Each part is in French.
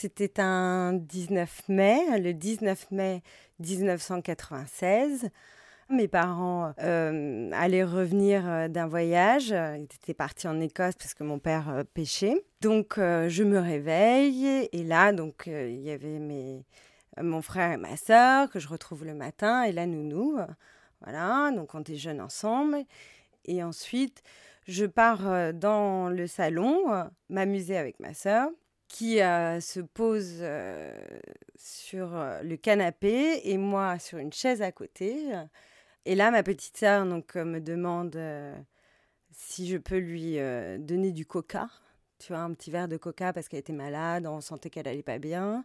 C'était un 19 mai, le 19 mai 1996. Mes parents euh, allaient revenir euh, d'un voyage. Ils étaient partis en Écosse parce que mon père euh, pêchait. Donc je me réveille et là donc il y avait mes mon frère et ma sœur que je retrouve le matin et la nounou. Voilà, donc on déjeune ensemble et ensuite je pars dans le salon m'amuser avec ma sœur qui se pose sur le canapé et moi sur une chaise à côté. Et là, ma petite sœur donc, me demande si je peux lui donner du coca, tu vois, un petit verre de coca parce qu'elle était malade, on sentait qu'elle allait pas bien.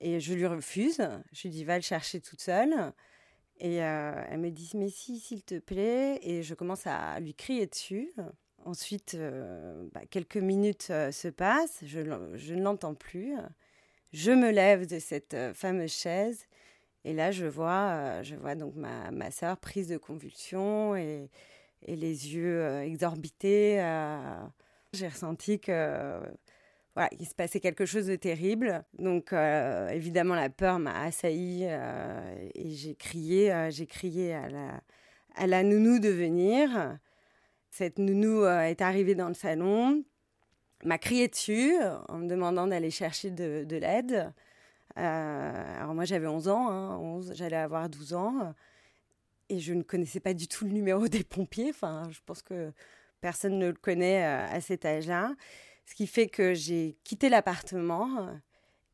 Et je lui refuse. Je lui dis, va le chercher toute seule. Et elle me dit, mais si, s'il te plaît. Et je commence à lui crier dessus. Ensuite, euh, bah, quelques minutes euh, se passent, je, ne l'entends plus. Je me lève de cette euh, fameuse chaise et là, je vois, je vois donc ma, soeur prise de convulsions et, les yeux exorbités. J'ai ressenti que voilà, il se passait quelque chose de terrible. Donc, évidemment, la peur m'a assailli et j'ai crié, j'ai crié à la nounou de venir. Cette nounou euh, est arrivée dans le salon, m'a crié dessus en me demandant d'aller chercher de, l'aide. Euh, alors moi j'avais 11 ans, hein, j'allais avoir 12 ans, et je ne connaissais pas du tout le numéro des pompiers. Enfin, je pense que personne ne le connaît euh, à cet âge-là. Ce qui fait que j'ai quitté l'appartement,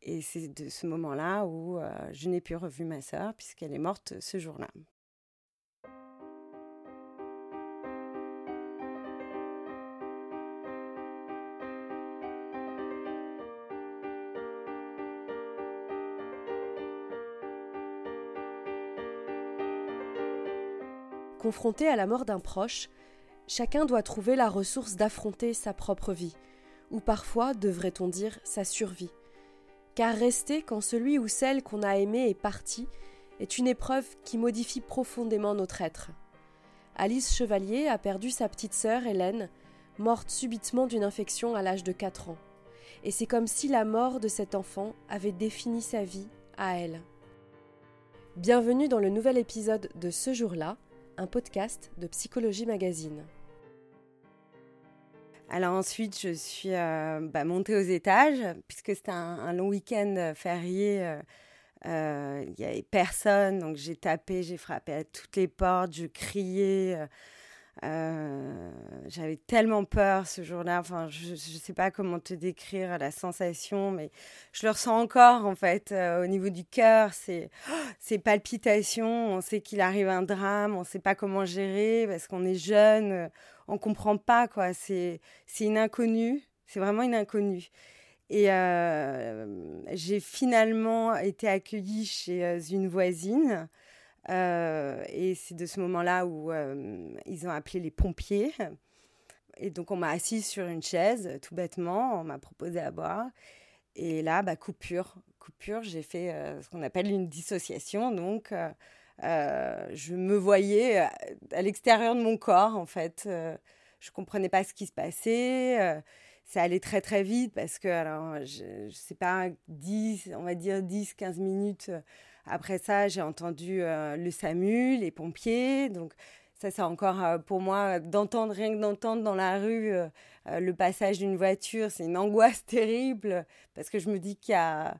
et c'est de ce moment-là où je n'ai plus revu ma sœur, puisqu'elle est morte ce jour-là. Confronté à la mort d'un proche, chacun doit trouver la ressource d'affronter sa propre vie, ou parfois, devrait-on dire, sa survie. Car rester quand celui ou celle qu'on a aimé est parti est une épreuve qui modifie profondément notre être. Alice Chevalier a perdu sa petite sœur Hélène, morte subitement d'une infection à l'âge de 4 ans. Et c'est comme si la mort de cet enfant avait défini sa vie à elle. Bienvenue dans le nouvel épisode de ce jour-là, un podcast de Psychologie Magazine. Alors ensuite, je suis euh, bah, montée aux étages, puisque c'était un, long week-end férié. Euh, euh, il n'y avait personne, donc j'ai tapé, j'ai frappé à toutes les portes, je criais. Euh, j'avais tellement peur ce jour-là. Enfin, je ne sais pas comment te décrire la sensation, mais je le ressens encore en fait euh, au niveau du cœur. C'est ces palpitations. On sait qu'il arrive un drame. On ne sait pas comment gérer parce qu'on est jeune. Euh, on comprend pas quoi. C'est c'est une inconnue. C'est vraiment une inconnue. Et j'ai finalement été accueillie chez une voisine euh, et c'est de ce moment-là où euh, ils ont appelé les pompiers. Et donc, on m'a assise sur une chaise, tout bêtement. On m'a proposé à boire. Et là, bah, coupure. Coupure, j'ai fait euh, ce qu'on appelle une dissociation. Donc, je me voyais à l'extérieur de mon corps, en fait. je ne comprenais pas ce qui se passait. ça allait très, très vite parce que, alors, je ne sais pas, 10, on va dire 10, 15 minutes après ça, j'ai entendu euh, le SAMU, les pompiers. Donc, ça, c'est encore euh, pour moi d'entendre, rien que d'entendre dans la rue euh, le passage d'une voiture, c'est une angoisse terrible parce que je me dis qu'il y a,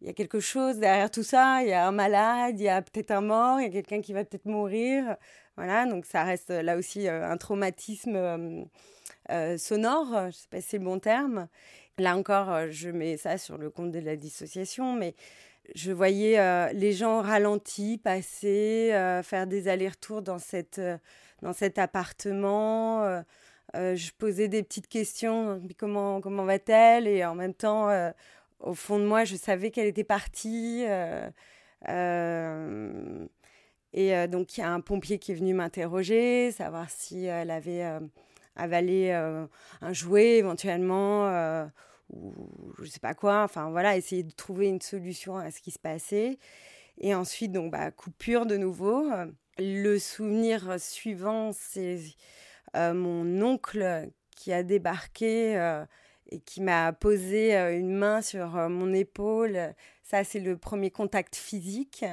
il y a quelque chose derrière tout ça. Il y a un malade, il y a peut-être un mort, il y a quelqu'un qui va peut-être mourir. Voilà, donc ça reste là aussi un traumatisme sonore, je ne sais pas si c'est le bon terme. Là encore, je mets ça sur le compte de la dissociation, mais je voyais euh, les gens ralentis passer, euh, faire des allers-retours dans, euh, dans cet appartement. je posais des petites questions, comment, comment va-t-elle? Et en même temps, au fond de moi, je savais qu'elle était partie. et donc, il y a un pompier qui est venu m'interroger, savoir si elle avait avalé un jouet éventuellement ou je sais pas quoi. Enfin voilà, essayer de trouver une solution à ce qui se passait. Et ensuite, donc, bah, coupure de nouveau. Le souvenir suivant, c'est euh, mon oncle qui a débarqué euh, et qui m'a posé une main sur mon épaule. Ça, c'est le premier contact physique,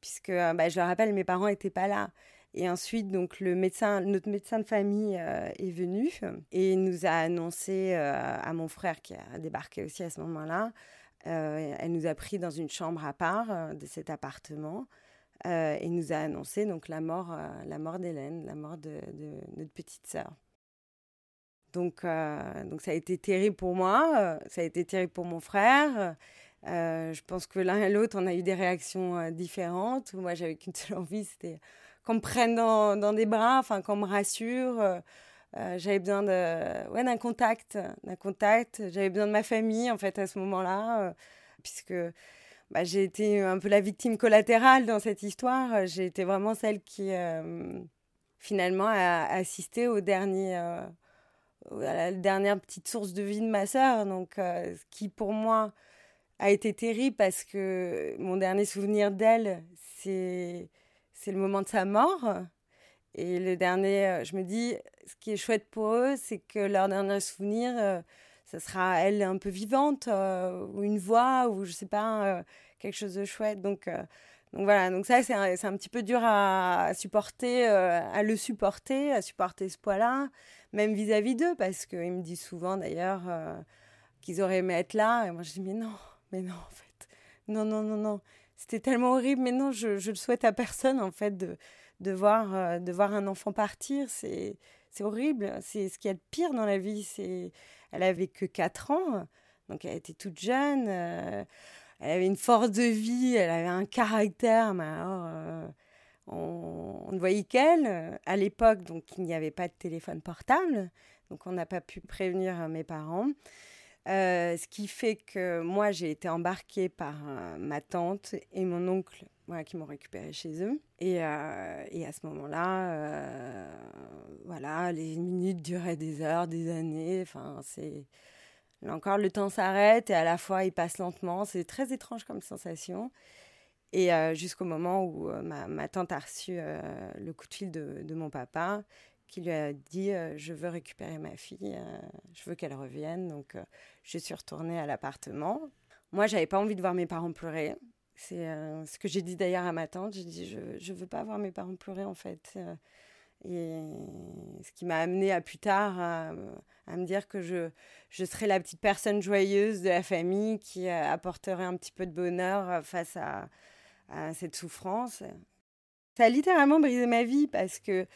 puisque, bah, je le rappelle, mes parents n'étaient pas là. Et ensuite, donc, le médecin, notre médecin de famille est venu et nous a annoncé à mon frère qui a débarqué aussi à ce moment-là. elle nous a pris dans une chambre à part de cet appartement et nous a annoncé donc la mort, la mort d'Hélène, la mort de, de, notre petite sœur. Donc, euh, donc ça a été terrible pour moi, euh, ça a été terrible pour mon frère. Euh, je pense que l'un et l'autre, on a eu des réactions différentes. Moi, j'avais qu'une seule envie, c'était qu'on me prenne dans, des bras, enfin qu'on me rassure. j'avais besoin de, ouais, d'un contact, d'un contact. J'avais besoin de ma famille, en fait, à ce moment-là, puisque bah, j'ai été un peu la victime collatérale dans cette histoire. J'ai été vraiment celle qui, finalement, a assisté au dernier la dernière petite source de vie de ma sœur, donc euh, ce qui pour moi a été terrible parce que mon dernier souvenir d'elle, c'est c'est le moment de sa mort. Et le dernier, euh, je me dis, ce qui est chouette pour eux, c'est que leur dernier souvenir, euh, ça sera elle un peu vivante, ou une voix, ou je sais pas, quelque chose de chouette. Donc, donc voilà, donc ça, c'est un, un, petit peu dur à, supporter, à le supporter, à supporter ce poids-là même vis-à-vis d'eux, parce qu'ils me disent souvent d'ailleurs euh, qu'ils auraient aimé être là. Et moi, je dis, mais non, mais non, en fait. Non, non, non, non. C'était tellement horrible, mais non, je, je le souhaite à personne, en fait, de, voir, euh, de voir un enfant partir. C'est, horrible. C'est ce qu'il y a de pire dans la vie. C'est, elle avait que 4 ans, donc elle était toute jeune. Euh, elle avait une force de vie, elle avait un caractère, mais alors, on, ne voyait qu'elle. Euh, à l'époque, donc il n'y avait pas de téléphone portable, donc on n'a pas pu prévenir euh, mes parents. Euh, ce qui fait que moi, j'ai été embarquée par ma tante et mon oncle voilà, qui m'ont récupérée chez eux. Et, et à ce moment-là, voilà, les minutes duraient des heures, des années. Enfin, c'est. Là encore, le temps s'arrête et à la fois il passe lentement. C'est très étrange comme sensation. Et euh, jusqu'au moment où euh, ma, tante a reçu euh, le coup de fil de, mon papa, qui lui a dit Je veux récupérer ma fille, je veux qu'elle revienne. Donc, je suis retournée à l'appartement. Moi, j'avais pas envie de voir mes parents pleurer. C'est ce que j'ai dit d'ailleurs à ma tante. J'ai dit Je ne veux pas voir mes parents pleurer, en fait. Et ce qui m'a amené à plus tard à, me dire que je, je serais la petite personne joyeuse de la famille qui apporterait un petit peu de bonheur face à cette souffrance. Ça a littéralement brisé ma vie parce que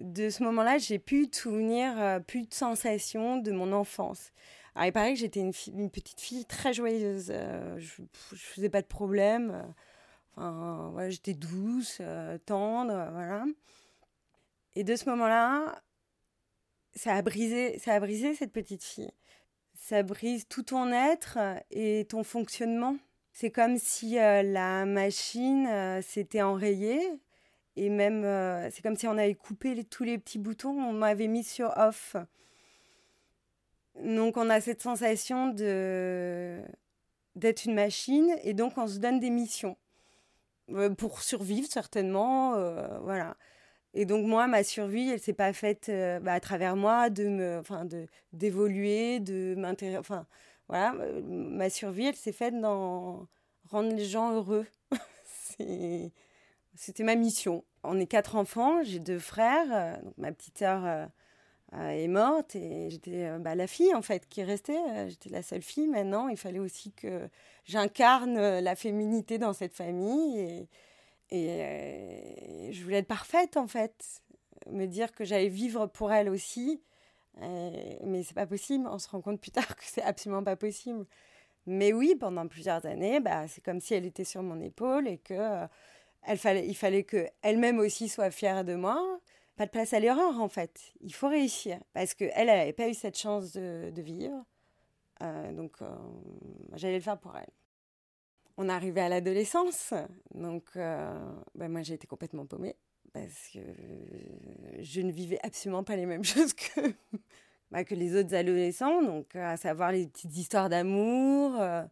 de ce moment-là, j'ai plus de souvenirs, euh, plus de sensations de mon enfance. Il paraît que j'étais une, petite fille très joyeuse. Euh, je, ne faisais pas de problème. Enfin, voilà, j'étais douce, euh, tendre, voilà. Et de ce moment-là, ça a brisé, ça a brisé cette petite fille. Ça brise tout ton être et ton fonctionnement. C'est comme si euh, la machine euh, s'était enrayée et même euh, c'est comme si on avait coupé tous les petits boutons, on m'avait mis sur off. Donc on a cette sensation de d'être une machine et donc on se donne des missions pour survivre certainement, voilà. Et donc moi, ma survie, elle s'est pas faite bah, à travers moi de me, enfin de d'évoluer, de m'intéresser, enfin voilà, ma survie, elle s'est faite dans rendre les gens heureux. C'était ma mission. On est quatre enfants, j'ai deux frères. Euh, donc ma petite sœur euh, euh, est morte et j'étais bah, la fille en fait qui restait. J'étais la seule fille. Maintenant, il fallait aussi que j'incarne la féminité dans cette famille et, et je voulais être parfaite en fait. Me dire que j'allais vivre pour elle aussi. mais c'est pas possible. On se rend compte plus tard que c'est absolument pas possible. Mais oui, pendant plusieurs années, bah, c'est comme si elle était sur mon épaule et que il fallait qu'elle-même aussi soit fière de moi. Pas de place à l'erreur, en fait. Il faut réussir. Parce qu'elle, elle n'avait pas eu cette chance de, vivre. Euh, donc, euh, j'allais le faire pour elle. On arrivé à l'adolescence. Donc, bah, moi, j'ai été complètement paumée. Parce que je ne vivais absolument pas les mêmes choses que bah, que les autres adolescents, donc euh, à savoir les petites histoires d'amour, euh,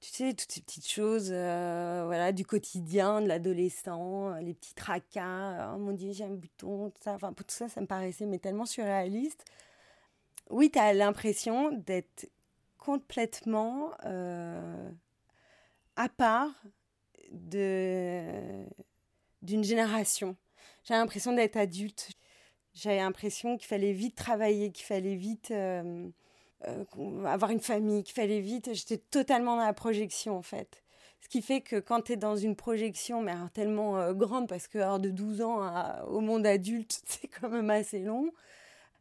tu sais, toutes ces petites choses euh, voilà, du quotidien de l'adolescent, les petits tracas, oh mon dieu, j'ai un bouton, tout ça. Enfin, tout ça, ça me paraissait mais tellement surréaliste. Oui, tu as l'impression d'être complètement euh, à part d'une génération. J'ai l'impression d'être adulte. J'avais l'impression qu'il fallait vite travailler, qu'il fallait vite euh, euh, avoir une famille, qu'il fallait vite. J'étais totalement dans la projection en fait. Ce qui fait que quand tu es dans une projection, mais tellement euh, grande, parce que de 12 ans au monde adulte, c'est quand même assez long,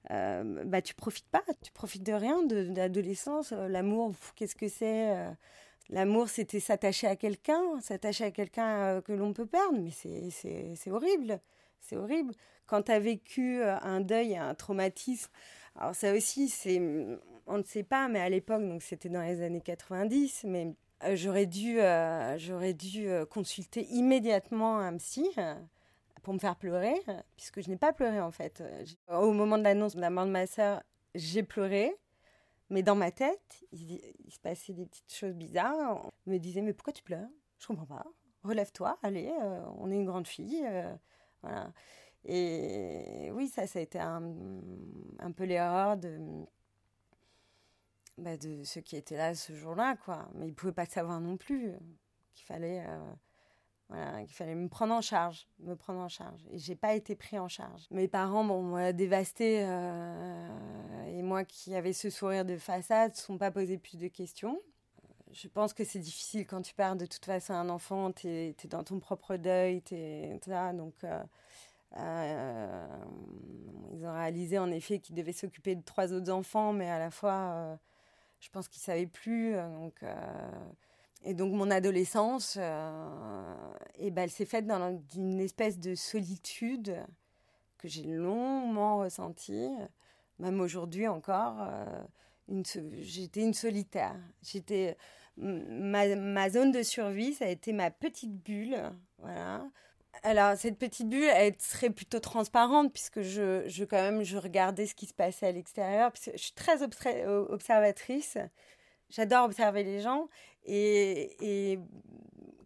bah tu profites pas, tu profites de rien, de, l'adolescence. L'amour, qu'est-ce que c'est L'amour, c'était s'attacher à quelqu'un, s'attacher à quelqu'un que l'on peut perdre, mais c'est horrible, c'est horrible. Quand tu as vécu un deuil, un traumatisme, alors ça aussi, c'est, on ne sait pas, mais à l'époque, donc c'était dans les années 90, mais j'aurais dû, j'aurais dû consulter immédiatement un psy pour me faire pleurer, puisque je n'ai pas pleuré en fait. Au moment de l'annonce de la mort de ma sœur, j'ai pleuré. Mais dans ma tête, il, se passait des petites choses bizarres. On me disait, mais pourquoi tu pleures? Je comprends pas. Relève-toi, allez, euh, on est une grande fille. Euh, voilà. Et oui, ça, ça a été un, un peu l'erreur de, bah, de ceux qui étaient là ce jour-là, quoi. Mais ils ne pouvaient pas savoir non plus qu'il fallait euh, qu'il fallait me prendre en charge, me prendre en charge. Et j'ai pas été pris en charge. Mes parents dévasté euh, et moi qui avais ce sourire de façade, ne sont pas posé plus de questions. Je pense que c'est difficile quand tu perds de toute façon un enfant, tu es, dans ton propre deuil, es, donc euh, euh, ils ont réalisé en effet qu'ils devaient s'occuper de trois autres enfants, mais à la fois, je pense qu'ils savaient plus. donc et donc mon adolescence, euh, et ben, elle s'est faite dans une espèce de solitude que j'ai longuement ressentie, même aujourd'hui encore. Euh, j'étais une solitaire. J'étais ma, ma, zone de survie, ça a été ma petite bulle, voilà. Alors cette petite bulle, elle serait plutôt transparente puisque je, je quand même je regardais ce qui se passait à l'extérieur. Je suis très observatrice. J'adore observer les gens et,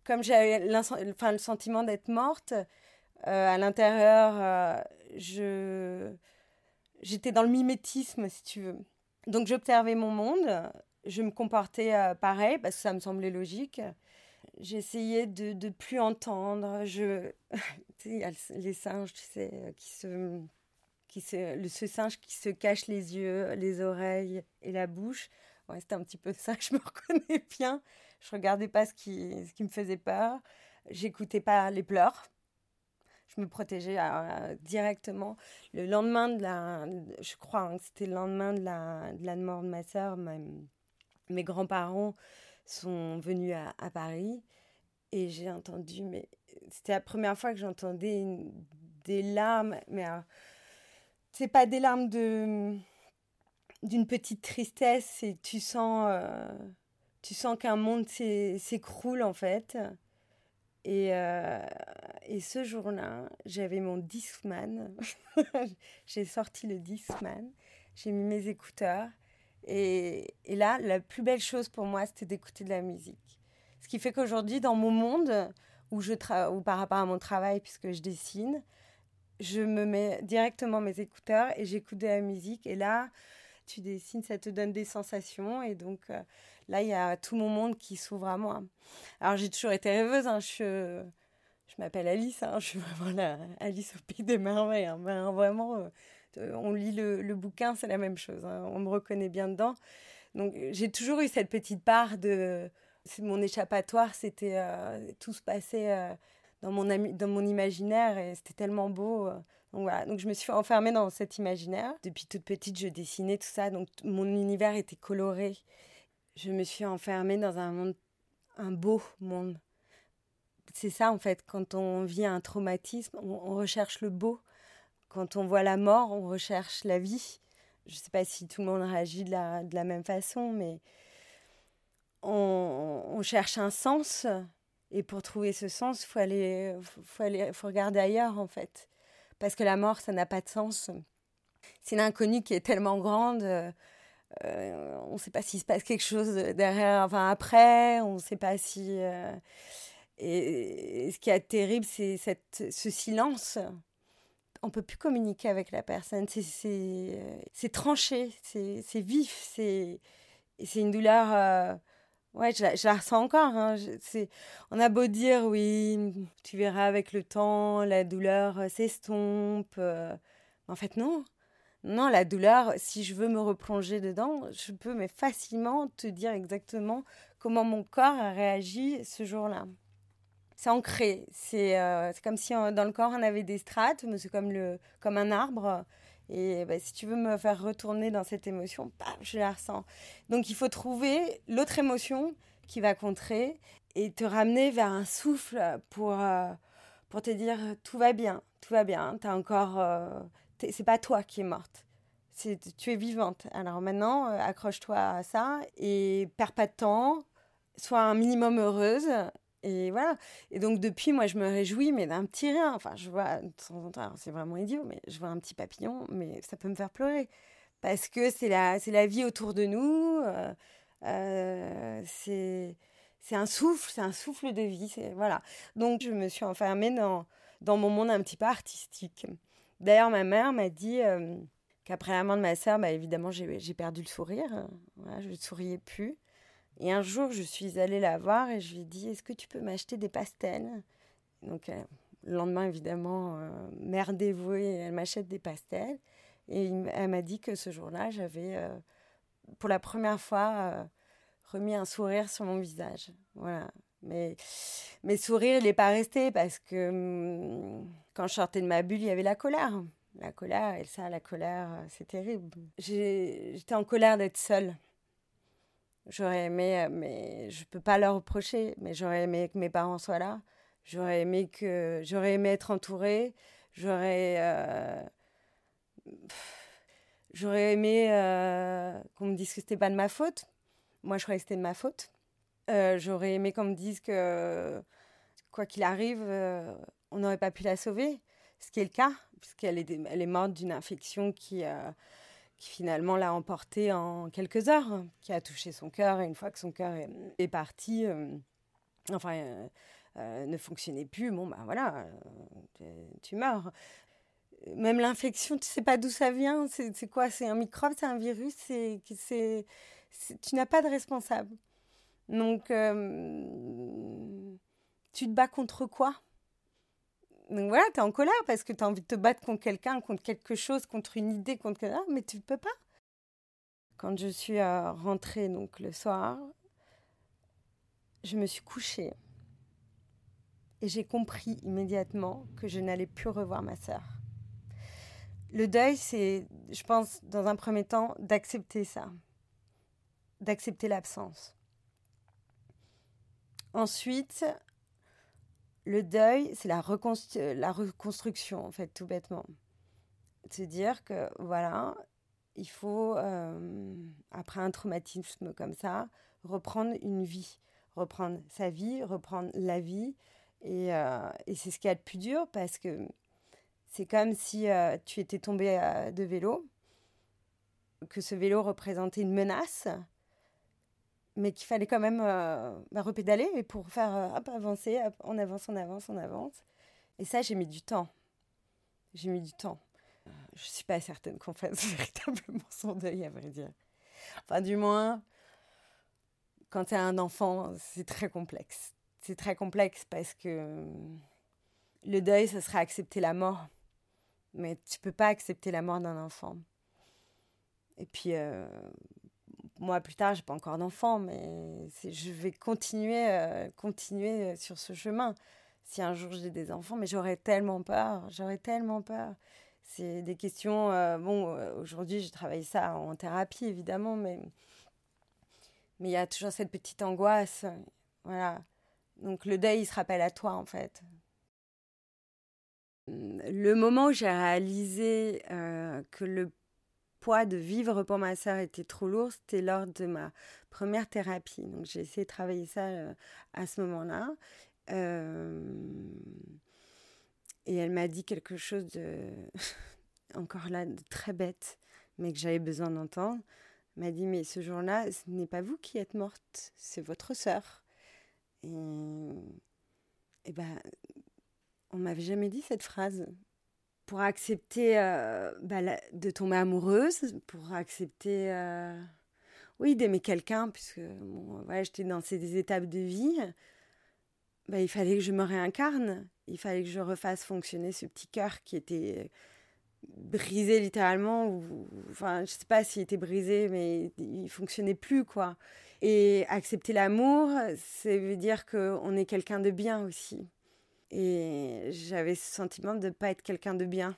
comme j'avais enfin, le sentiment d'être morte, euh, à l'intérieur, euh, j'étais dans le mimétisme, si tu veux. Donc j'observais mon monde, je me comportais euh, pareil parce que ça me semblait logique. J'essayais de ne plus entendre. Je, il y a les singes, tu sais, qui se, qui se, ce singe qui se cache les yeux, les oreilles et la bouche c'était un petit peu ça, je me reconnais bien. Je regardais pas ce qui, ce qui me faisait peur. J'écoutais pas les pleurs. Je me protégeais euh, directement. Le lendemain de la. Je crois hein, c'était le lendemain de la, de la mort de ma soeur. mes grands-parents sont venus à, Paris et j'ai entendu. Mais c'était la première fois que j'entendais des larmes. Mais euh, c'est pas des larmes de d'une petite tristesse et tu sens, euh, tu sens qu'un monde s'écroule en fait. Et, euh, et ce jour-là, j'avais mon Discman. j'ai sorti le Discman, j'ai mis mes écouteurs. Et, là, la plus belle chose pour moi, c'était d'écouter de la musique. Ce qui fait qu'aujourd'hui, dans mon monde, où je ou par rapport à mon travail, puisque je dessine, je me mets directement mes écouteurs et j'écoute de la musique. Et là, tu dessines, ça te donne des sensations. Et donc euh, là, il y a tout mon monde qui s'ouvre à moi. Alors j'ai toujours été rêveuse. Hein. Je, je m'appelle Alice. Hein. Je suis vraiment la Alice au pays des merveilles. Hein. Ben, vraiment, euh, on lit le, bouquin, c'est la même chose. On me reconnaît bien dedans. Donc j'ai toujours eu cette petite part de... Mon échappatoire, c'était... Euh, tout se passait dans, mon, dans mon imaginaire et c'était tellement beau. Donc voilà, donc je me suis enfermée dans cet imaginaire. Depuis toute petite, je dessinais tout ça, donc mon univers était coloré. Je me suis enfermée dans un monde, un beau monde. C'est ça en fait, quand on vit un traumatisme, on, recherche le beau. Quand on voit la mort, on recherche la vie. Je ne sais pas si tout le monde réagit de la, même façon, mais on, cherche un sens. Et pour trouver ce sens, il faut aller, faut, aller, faut regarder ailleurs en fait parce que la mort, ça n'a pas de sens. C'est une inconnue qui est tellement grande. Euh, on ne sait pas s'il se passe quelque chose derrière, enfin après, on ne sait pas si. Euh, et, ce qui est terrible, c'est ce silence. On peut plus communiquer avec la personne. C'est tranché, c'est vif, c'est une douleur. Euh, ouais, je la, ressens encore. Hein. on a beau dire, oui, tu verras avec le temps, la douleur euh, s'estompe. en fait, non. Non, la douleur, si je veux me replonger dedans, je peux mais facilement te dire exactement comment mon corps a réagi ce jour-là. C'est ancré. C'est comme si dans le corps on avait des strates, mais c'est comme, comme un arbre. Et bah, si tu veux me faire retourner dans cette émotion, je la ressens. Donc il faut trouver l'autre émotion qui va contrer et te ramener vers un souffle pour, euh, pour te dire tout va bien, tout va bien. T'as encore, euh, c'est pas toi qui es morte, tu es vivante. Alors maintenant, euh, accroche-toi à ça et perds pas de temps, sois un minimum heureuse et voilà. Et donc, depuis, moi, je me réjouis, mais d'un petit rien. Enfin, je vois, de temps en temps, c'est vraiment idiot, mais je vois un petit papillon, mais ça peut me faire pleurer. Parce que c'est la, c'est la vie autour de nous. Euh, euh, c'est, un souffle, c'est un souffle de vie. C'est, voilà. Donc, je me suis enfermée dans, dans mon monde un petit peu artistique. D'ailleurs, ma mère m'a dit euh, qu'après la mort de ma sœur, bah, évidemment, j'ai, perdu le sourire. Voilà, je ne souriais plus. Et un jour, je suis allée la voir et je lui ai dit Est-ce que tu peux m'acheter des pastels? Donc, euh, le lendemain, évidemment, euh, mère dévouée, elle m'achète des pastels. Et elle m'a dit que ce jour-là, j'avais, euh, pour la première fois, remis un sourire sur mon visage. Voilà. Mais, mais sourire, il n'est pas resté parce que hum, quand je sortais de ma bulle, il y avait la colère. La colère, et ça, la colère, c'est terrible. J'étais en colère d'être seule. J'aurais aimé, euh, mais je peux pas leur reprocher, mais j'aurais aimé que mes parents soient là. J'aurais aimé que j'aurais aimé être entourée. J'aurais euh, j'aurais aimé euh, qu'on me dise que c'était pas de ma faute. Moi, je croyais que c'était de ma faute. j'aurais aimé qu'on me dise que quoi qu'il arrive, on n'aurait pas pu la sauver, ce qui est le cas, puisqu'elle est, elle est morte d'une infection qui qui finalement l'a emporté en quelques heures, qui a touché son cœur, et une fois que son cœur est, parti, euh, enfin, euh, euh, ne fonctionnait plus, bon, ben voilà, tu meurs. Même l'infection, tu sais pas d'où ça vient, c'est quoi C'est un microbe, c'est un virus, tu n'as pas de responsable. Donc, tu te bats contre quoi? Donc voilà, tu es en colère parce que tu as envie de te battre contre quelqu'un, contre quelque chose, contre une idée, contre quelque mais tu ne peux pas. Quand je suis euh, rentrée donc le soir, je me suis couchée et j'ai compris immédiatement que je n'allais plus revoir ma sœur. Le deuil, c'est, je pense, dans un premier temps, d'accepter ça, d'accepter l'absence. Ensuite, le deuil, c'est la, la, reconstruction, en fait, tout bêtement. Se dire que, voilà, il faut, euh, après un traumatisme comme ça, reprendre une vie, reprendre sa vie, reprendre la vie. Et, euh, c'est ce qui est le plus dur parce que c'est comme si euh, tu étais tombé de vélo, que ce vélo représentait une menace mais qu'il fallait quand même euh, bah, repédaler et pour faire euh, avancer, on avance, on avance, on avance. Et ça, j'ai mis du temps. J'ai mis du temps. Euh, je ne suis pas certaine qu'on fasse véritablement son deuil, à vrai dire. Enfin, du moins, quand tu as un enfant, c'est très complexe. C'est très complexe parce que le deuil, ce serait accepter la mort. Mais tu peux pas accepter la mort d'un enfant. Et puis, moi plus tard, j'ai pas encore d'enfant, mais je vais continuer, euh, continuer sur ce chemin. Si un jour j'ai des enfants, mais j'aurais tellement peur, j'aurais tellement peur. C'est des questions. Euh, bon, euh, aujourd'hui, j'ai travaillé ça en thérapie, évidemment, mais mais il y a toujours cette petite angoisse. Voilà. Donc le deuil, il se rappelle à toi, en fait. Le moment où j'ai réalisé que le poids de vivre pour ma sœur était trop lourd, c'était lors de ma première thérapie. Donc j'ai essayé de travailler ça euh, à ce moment-là. Euh, et elle m'a dit quelque chose de, encore là, de très bête, mais que j'avais besoin d'entendre. Elle m'a dit, mais ce jour-là, ce n'est pas vous qui êtes morte, c'est votre sœur. Et, et ben, on m'avait jamais dit cette phrase pour accepter euh, bah, de tomber amoureuse, pour accepter... Euh, oui, d'aimer quelqu'un, puisque bon, j'étais dans ces étapes de vie. Bah, il fallait que je me réincarne. Il fallait que je refasse fonctionner ce petit cœur qui était brisé littéralement. Ou, enfin, je sais pas s'il était brisé, mais il fonctionnait plus, quoi. Et accepter l'amour, ça veut dire qu'on est quelqu'un de bien aussi. Et j'avais ce sentiment de ne pas être quelqu'un de bien.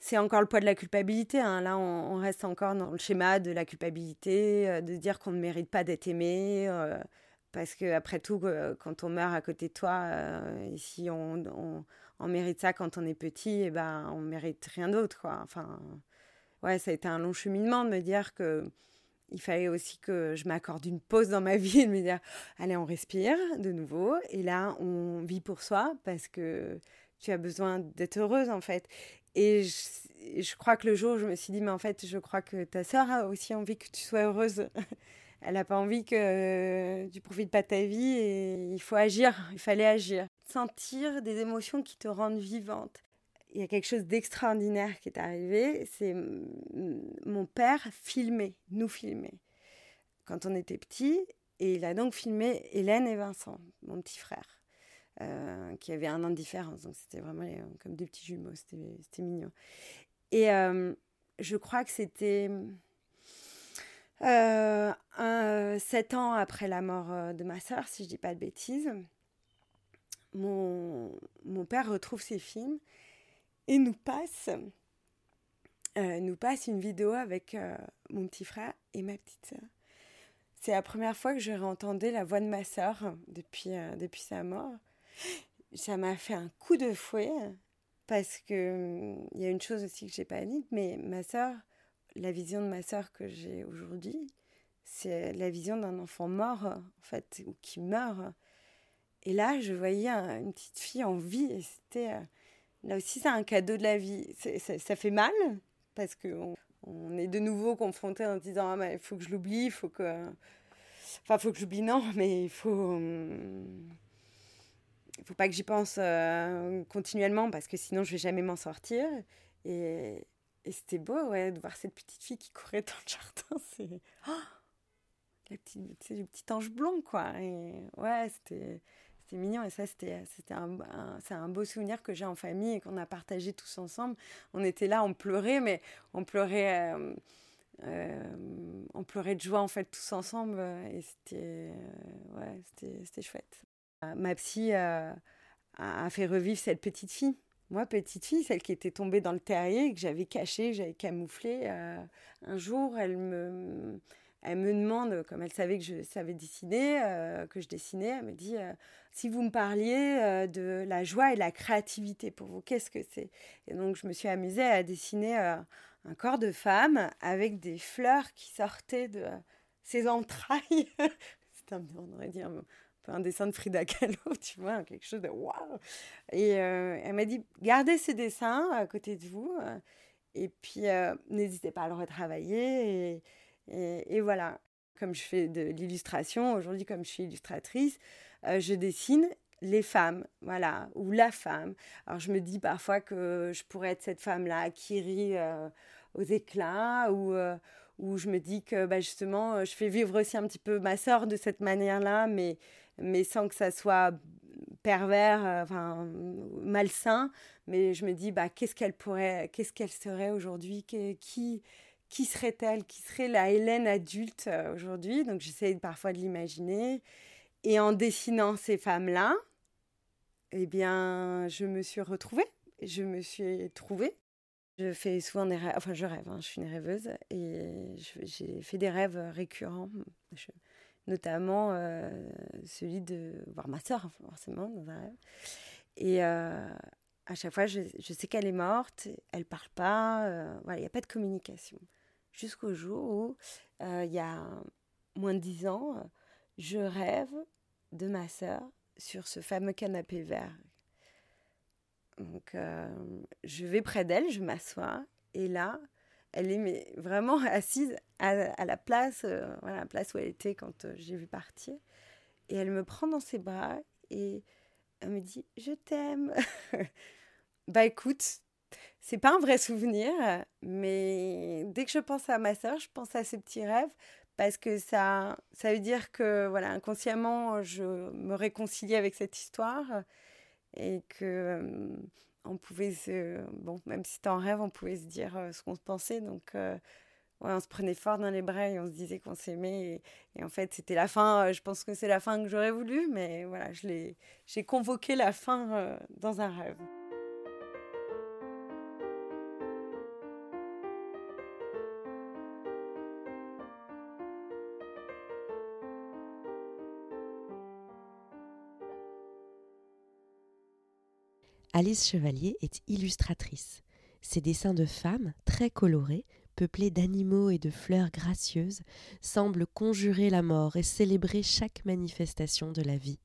C'est encore le poids de la culpabilité. Hein. Là, on, reste encore dans le schéma de la culpabilité, euh, de dire qu'on ne mérite pas d'être aimé. Euh, parce que après tout, euh, quand on meurt à côté de toi, si on, on, mérite ça quand on est petit, et eh ben, on mérite rien d'autre. Enfin, ouais, ça a été un long cheminement de me dire que il fallait aussi que je m'accorde une pause dans ma vie et de me dire allez on respire de nouveau. Et là on vit pour soi parce que tu as besoin d'être heureuse en fait. Et je, crois que le jour je me suis dit mais en fait je crois que ta sœur a aussi envie que tu sois heureuse. Elle n'a pas envie que tu profites pas de ta vie et il faut agir. Il fallait agir. Sentir des émotions qui te rendent vivante il y a quelque chose d'extraordinaire qui est arrivé. C'est mon père filmait, nous filmait quand on était petits. Et il a donc filmé Hélène et Vincent, mon petit frère, euh, qui avait un an de différence. Donc c'était vraiment comme des petits jumeaux, c'était mignon. Et euh, je crois que c'était euh, sept ans après la mort de ma sœur, si je dis pas de bêtises. Mon père retrouve ses films et nous passe, euh, nous passe une vidéo avec euh, mon petit frère et ma petite sœur. C'est la première fois que je réentendais la voix de ma sœur depuis, euh, depuis sa mort. Ça m'a fait un coup de fouet parce que il y a une chose aussi que j'ai pas dite, mais ma sœur, la vision de ma sœur que j'ai aujourd'hui, c'est la vision d'un enfant mort en fait ou qui meurt. Et là, je voyais une petite fille en vie et c'était Là aussi, c'est un cadeau de la vie. ça fait mal parce qu'on on est de nouveau confronté en disant ah, il faut que je l'oublie, il faut que. Enfin, faut que j'oublie, non, mais il faut. Il faut pas que j'y pense euh, continuellement parce que sinon je vais jamais m'en sortir. Et, c'était beau ouais, de voir cette petite fille qui courait dans le jardin. C'est. Oh le petit ange blond, quoi. Et ouais, c'était c'était mignon et ça c'était un, c'est un beau souvenir que j'ai en famille et qu'on a partagé tous ensemble. On était là on pleurait mais on pleurait euh, euh, pleurait de joie en fait tous ensemble et c'était euh, ouais c'était chouette. Ma psy a, a, fait revivre cette petite fille. Moi petite fille celle qui était tombée dans le terrier que j'avais caché que j'avais camouflé un jour elle me elle me demande, comme elle savait que je savais dessiner, euh, que je dessinais, elle me dit euh, si vous me parliez euh, de la joie et la créativité pour vous, qu'est-ce que c'est? Et donc je me suis amusée à dessiner un corps de femme avec des fleurs qui sortaient de ses entrailles. C'est un, peu un dessin de Frida Kahlo, tu vois, quelque chose de waouh. Et elle m'a dit gardez ces dessins à côté de vous et puis n'hésitez pas à le retravailler. Et, et, voilà, comme je fais de l'illustration, aujourd'hui comme je suis illustratrice, euh, je dessine les femmes, voilà, ou la femme. Alors je me dis parfois que je pourrais être cette femme-là qui rit euh, aux éclats, ou, euh, ou je me dis que bah, justement, je fais vivre aussi un petit peu ma sœur de cette manière-là, mais, mais sans que ça soit pervers, enfin malsain. Mais je me dis, bah, qu'est-ce qu'elle pourrait, qu'est-ce qu'elle serait aujourd'hui, qui, qui serait-elle Qui serait la Hélène adulte euh, aujourd'hui? Donc j'essaie parfois de l'imaginer. Et en dessinant ces femmes-là, eh bien, je me suis retrouvée. Je me suis trouvée. Je fais souvent des rêves, enfin je rêve, hein, je suis une rêveuse et j'ai fait des rêves récurrents, notamment euh, celui de voir ma soeur, forcément, dans un rêve. Et euh, à chaque fois, je, sais qu'elle est morte, elle parle pas, il n'y a pas de communication jusqu'au jour où, euh, il y a moins de dix ans, je rêve de ma sœur sur ce fameux canapé vert. Donc, euh, je vais près d'elle, je m'assois, et là, elle est vraiment assise à, la place, euh, voilà, la place où elle était quand j'ai vu partir. Et elle me prend dans ses bras et elle me dit Je t'aime. bah écoute, c'est pas un vrai souvenir, mais dès que je pense à ma sœur, je pense à ces petits rêves parce que ça, ça veut dire que voilà, inconsciemment, je me réconcilie avec cette histoire et que euh, on pouvait se, bon, même si c'était en rêve, on pouvait se dire euh, ce qu'on se pensait. Donc, ouais, on se prenait fort dans les bras et on se disait qu'on s'aimait. Et, et, en fait, c'était la fin. je pense que c'est la fin que j'aurais voulu, mais voilà, j'ai convoqué la fin dans un rêve. Alice Chevalier est illustratrice. Ses dessins de femmes, très colorés, peuplés d'animaux et de fleurs gracieuses, semblent conjurer la mort et célébrer chaque manifestation de la vie.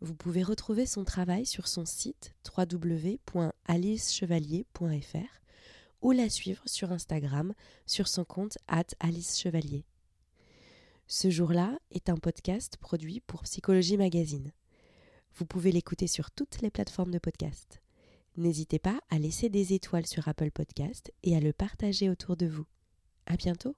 Vous pouvez retrouver son travail sur son site www.alicechevalier.fr ou la suivre sur Instagram sur son compte at Alice Chevalier. Ce jour-là est un podcast produit pour Psychologie Magazine. Vous pouvez l'écouter sur toutes les plateformes de podcast. N'hésitez pas à laisser des étoiles sur Apple Podcast et à le partager autour de vous. À bientôt!